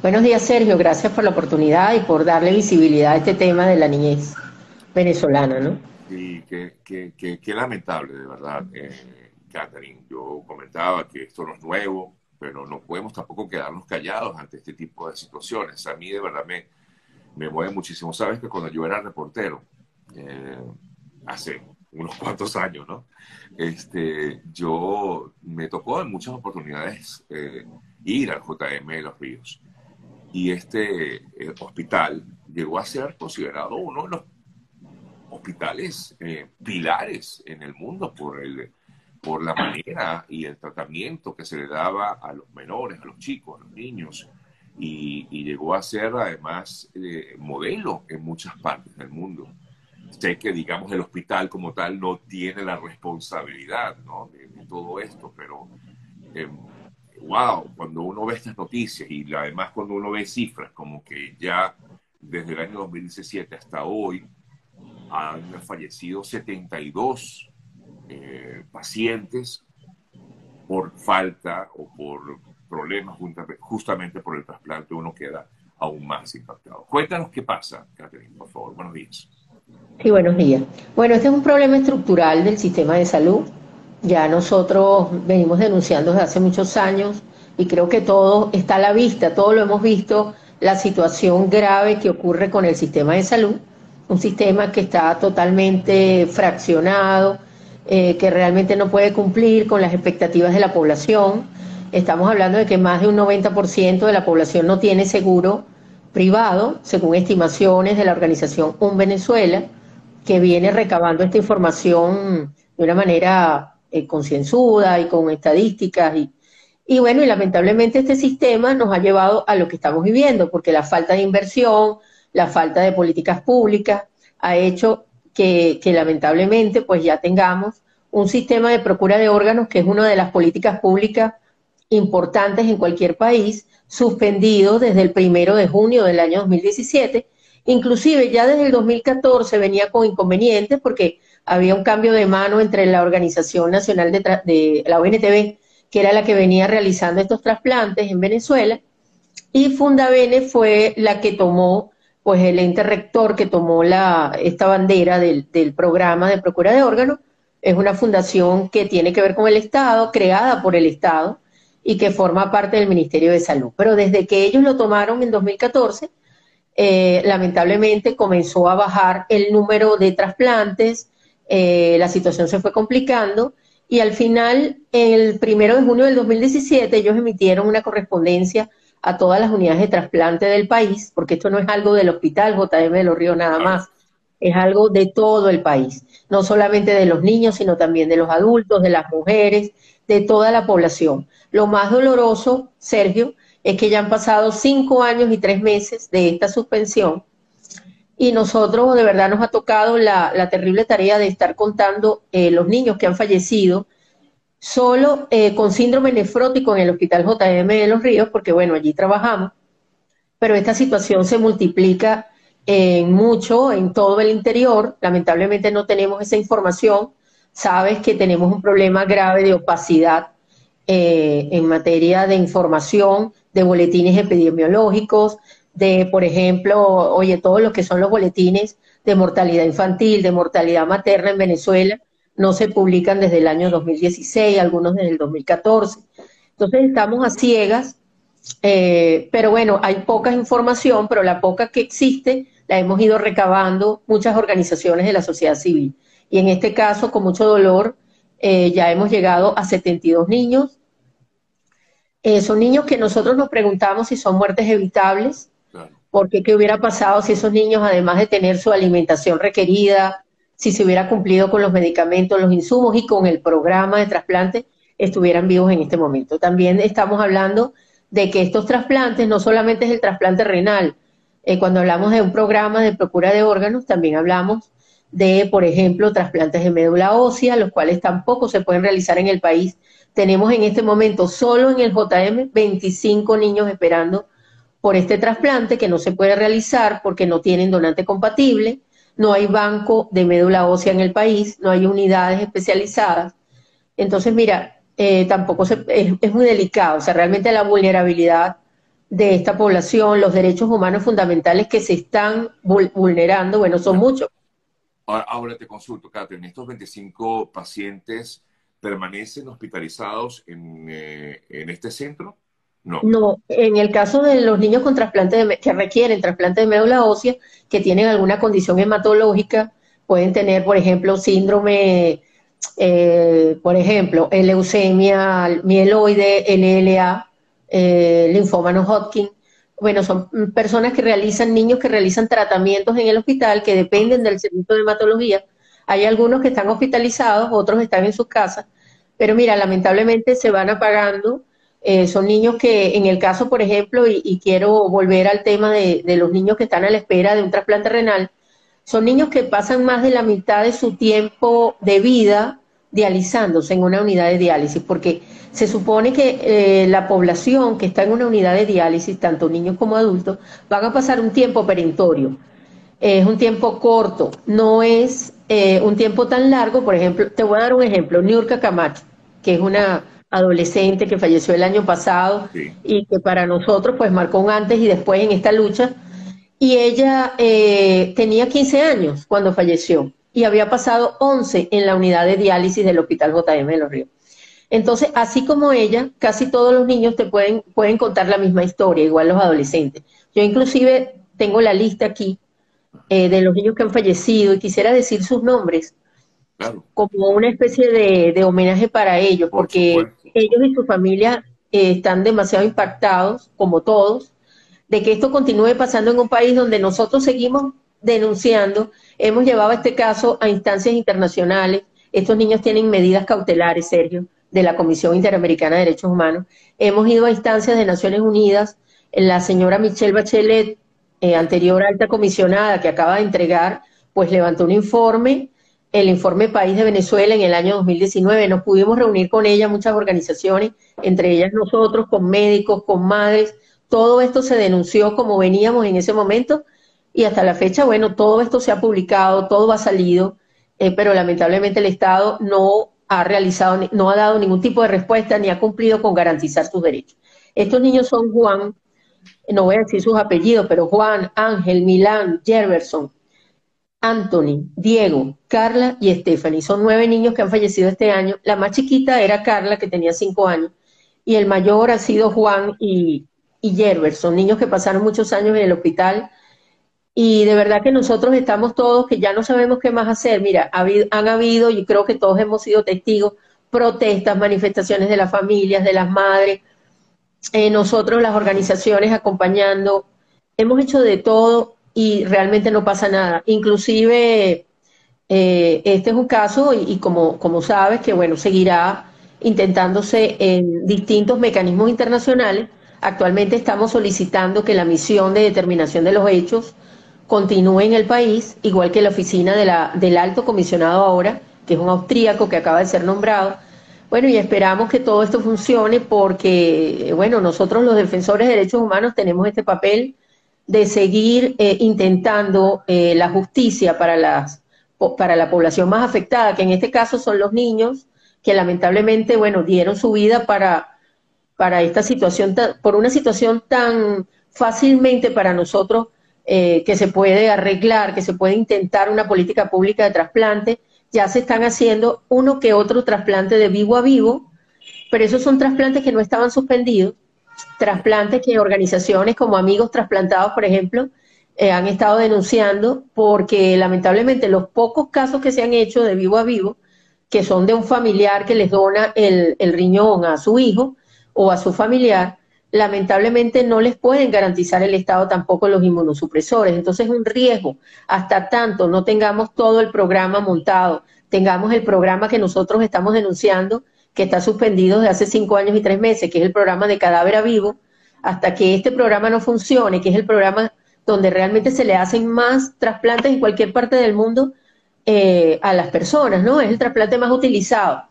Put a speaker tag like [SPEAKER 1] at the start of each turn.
[SPEAKER 1] Buenos días, Sergio. Gracias por la oportunidad y por darle visibilidad a este tema de la niñez venezolana, ¿no?
[SPEAKER 2] Sí, qué, lamentable, de verdad, eh, Catherine. Yo comentaba que esto no es nuevo, pero no podemos tampoco quedarnos callados ante este tipo de situaciones. A mí, de verdad, me, me mueve muchísimo. Sabes que cuando yo era reportero, eh, hace unos cuantos años, ¿no? Este, yo me tocó en muchas oportunidades eh, ir al JM de los Ríos y este eh, hospital llegó a ser considerado uno de los hospitales eh, pilares en el mundo por, el, por la manera y el tratamiento que se le daba a los menores, a los chicos, a los niños, y, llegó a ser además eh, modelo en muchas partes del mundo. Sé que, digamos, el hospital como tal no tiene la responsabilidad ¿no? de, todo esto, pero em, wow, cuando uno ve estas noticias y además cuando uno ve cifras como que ya desde el año 2017 hasta hoy han fallecido 72 eh, pacientes por falta o por problemas justamente por el trasplante, uno queda aún más impactado. Cuéntanos qué pasa, Catherine, por favor. Buenos días.
[SPEAKER 1] Sí, buenos días. Bueno, este es un problema estructural del sistema de salud ya nosotros venimos denunciando desde hace muchos años y creo que todo está a la vista, todo lo hemos visto, la situación grave que ocurre con el sistema de salud, un sistema que está totalmente fraccionado, eh, que realmente no puede cumplir con las expectativas de la población. Estamos hablando de que más de un 90% de la población no tiene seguro privado, según estimaciones de la organización Un Venezuela, que viene recabando esta información de una manera eh, concienzuda y con estadísticas. Y, y bueno, y lamentablemente este sistema nos ha llevado a lo que estamos viviendo, porque la falta de inversión, la falta de políticas públicas ha hecho que, que lamentablemente pues ya tengamos un sistema de procura de órganos que es una de las políticas públicas importantes en cualquier país, suspendido desde el primero de junio del año 2017. Inclusive ya desde el 2014 venía con inconvenientes porque había un cambio de mano entre la Organización Nacional de, la ONTV, que era la que venía realizando estos trasplantes en Venezuela, y Fundavene fue la que tomó, pues el ente rector que tomó la, esta bandera del, del programa de procura de órganos, es una fundación que tiene que ver con el Estado, creada por el Estado y que forma parte del Ministerio de Salud. Pero desde que ellos lo tomaron en 2014, eh, lamentablemente comenzó a bajar el número de trasplantes, eh, la situación se fue complicando y al final, el primero de junio del 2017, ellos emitieron una correspondencia a todas las unidades de trasplante del país, porque esto no es algo del hospital JM de los Ríos nada más, es algo de todo el país, no solamente de los niños, sino también de los adultos, de las mujeres, de toda la población. Lo más doloroso, Sergio, es que ya han pasado cinco años y tres meses de esta suspensión y nosotros de verdad nos ha tocado la, terrible tarea de estar contando eh, los niños que han fallecido solo eh, con síndrome nefrótico en el Hospital JM de Los Ríos, porque bueno, allí trabajamos, pero esta situación se multiplica en mucho en todo el interior, lamentablemente no tenemos esa información, sabes que tenemos un problema grave de opacidad eh, en materia de información, de boletines epidemiológicos, de, por ejemplo, oye, todo lo que son los boletines de mortalidad infantil, de mortalidad materna en Venezuela, no se publican desde el año 2016, algunos desde el 2014. Entonces estamos a ciegas, eh, pero bueno, hay poca información, pero la poca que existe la hemos ido recabando muchas organizaciones de la sociedad civil. Y en este caso, con mucho dolor, eh, ya hemos llegado a 72 niños. Eh, son niños que nosotros nos preguntamos si son muertes evitables, porque qué hubiera pasado si esos niños, además de tener su alimentación requerida, si se hubiera cumplido con los medicamentos, los insumos y con el programa de trasplante, estuvieran vivos en este momento. También estamos hablando de que estos trasplantes no solamente es el trasplante renal, eh, cuando hablamos de un programa de procura de órganos, también hablamos de, por ejemplo, trasplantes de médula ósea, los cuales tampoco se pueden realizar en el país. Tenemos en este momento solo en el JM 25 niños esperando por este trasplante que no se puede realizar porque no tienen donante compatible, no hay banco de médula ósea en el país, no hay unidades especializadas. Entonces, mira, eh, tampoco es, muy delicado, o sea, realmente la vulnerabilidad de esta población, los derechos humanos fundamentales que se están vulnerando, bueno, son muchos.
[SPEAKER 2] Ahora, te consulto, Catherine, ¿estos 25 pacientes permanecen hospitalizados en, eh, en este centro?
[SPEAKER 1] No. En el caso de los niños con trasplante de, que requieren trasplante de médula ósea, que tienen alguna condición hematológica, pueden tener, por ejemplo, síndrome, eh, por ejemplo, leucemia mieloide, LLA, eh, linfoma Hodgkin. Bueno, son personas que realizan, niños que realizan tratamientos en el hospital que dependen del servicio de hematología. Hay algunos que están hospitalizados, otros están en sus casas, pero mira, lamentablemente se van apagando. Eh, son niños que, en el caso, por ejemplo, y, quiero volver al tema de, los niños que están a la espera de un trasplante renal, son niños que pasan más de la mitad de su tiempo de vida dializándose en una unidad de diálisis, porque se supone que eh, la población que está en una unidad de diálisis, tanto niños como adultos, van a pasar un tiempo perentorio. Es un tiempo corto, no es eh, un tiempo tan largo. Por ejemplo, te voy a dar un ejemplo, Niurka Camacho, que es una adolescente que falleció el año pasado y que para nosotros pues marcó un antes y después en esta lucha y ella eh, tenía 15 años cuando falleció y había pasado 11 en la unidad de diálisis del Hospital JM de Los Ríos. Entonces, así como ella, casi todos los niños te pueden, pueden contar la misma historia, igual los adolescentes. Yo inclusive tengo la lista aquí eh, de los niños que han fallecido y quisiera decir sus nombres como una especie de, homenaje para ellos, porque ellos y su familia eh, están demasiado impactados, como todos, de que esto continúe pasando en un país donde nosotros seguimos denunciando. Hemos llevado este caso a instancias internacionales. Estos niños tienen medidas cautelares, Sergio, de la Comisión Interamericana de Derechos Humanos. Hemos ido a instancias de Naciones Unidas. La señora Michelle Bachelet, eh, anterior alta comisionada que acaba de entregar, pues levantó un informe, el informe País de Venezuela en el año 2019. Nos pudimos reunir con ella, muchas organizaciones, entre ellas nosotros, con médicos, con madres, todo esto se denunció como veníamos en ese momento y hasta la fecha, bueno, todo esto se ha publicado, todo ha salido, eh, pero lamentablemente el Estado no ha realizado, no ha dado ningún tipo de respuesta ni ha cumplido con garantizar sus derechos. Estos niños son Juan, no voy a decir sus apellidos, pero Juan, Ángel, Milán, Jefferson, Anthony, Diego, Carla y Stephanie. Son nueve niños que han fallecido este año. La más chiquita era Carla, que tenía cinco años, y el mayor ha sido Juan y, y Gerber, son niños que pasaron muchos años en el hospital y de verdad que nosotros estamos todos que ya no sabemos qué más hacer. Mira, han habido, y creo que todos hemos sido testigos, protestas, manifestaciones de las familias, de las madres, eh, nosotros las organizaciones acompañando, hemos hecho de todo y realmente no pasa nada. Inclusive, eh, este es un caso y, como, como sabes que, bueno, seguirá intentándose en distintos mecanismos internacionales Actualmente estamos solicitando que la misión de determinación de los hechos continúe en el país, igual que la oficina de la, del alto comisionado ahora, que es un austríaco que acaba de ser nombrado. Bueno, y esperamos que todo esto funcione porque, bueno, nosotros los defensores de derechos humanos tenemos este papel de seguir eh, intentando eh, la justicia para, las, para la población más afectada, que en este caso son los niños, que lamentablemente, bueno, dieron su vida para para esta situación, por una situación tan fácilmente para nosotros eh, que se puede arreglar, que se puede intentar una política pública de trasplante, ya se están haciendo uno que otro trasplante de vivo a vivo, pero esos son trasplantes que no estaban suspendidos, trasplantes que organizaciones como Amigos Trasplantados, por ejemplo, eh, han estado denunciando porque lamentablemente los pocos casos que se han hecho de vivo a vivo, que son de un familiar que les dona el riñón a su hijo, o a su familiar, lamentablemente no les pueden garantizar el Estado tampoco los inmunosupresores. Entonces es un riesgo. Hasta tanto no tengamos todo el programa montado, tengamos el programa que nosotros estamos denunciando, que está suspendido desde hace cinco años y tres meses, que es el programa de cadáver a vivo, hasta que este programa no funcione, que es el programa donde realmente se le hacen más trasplantes en cualquier parte del mundo eh, a las personas, ¿no? Es el trasplante más utilizado.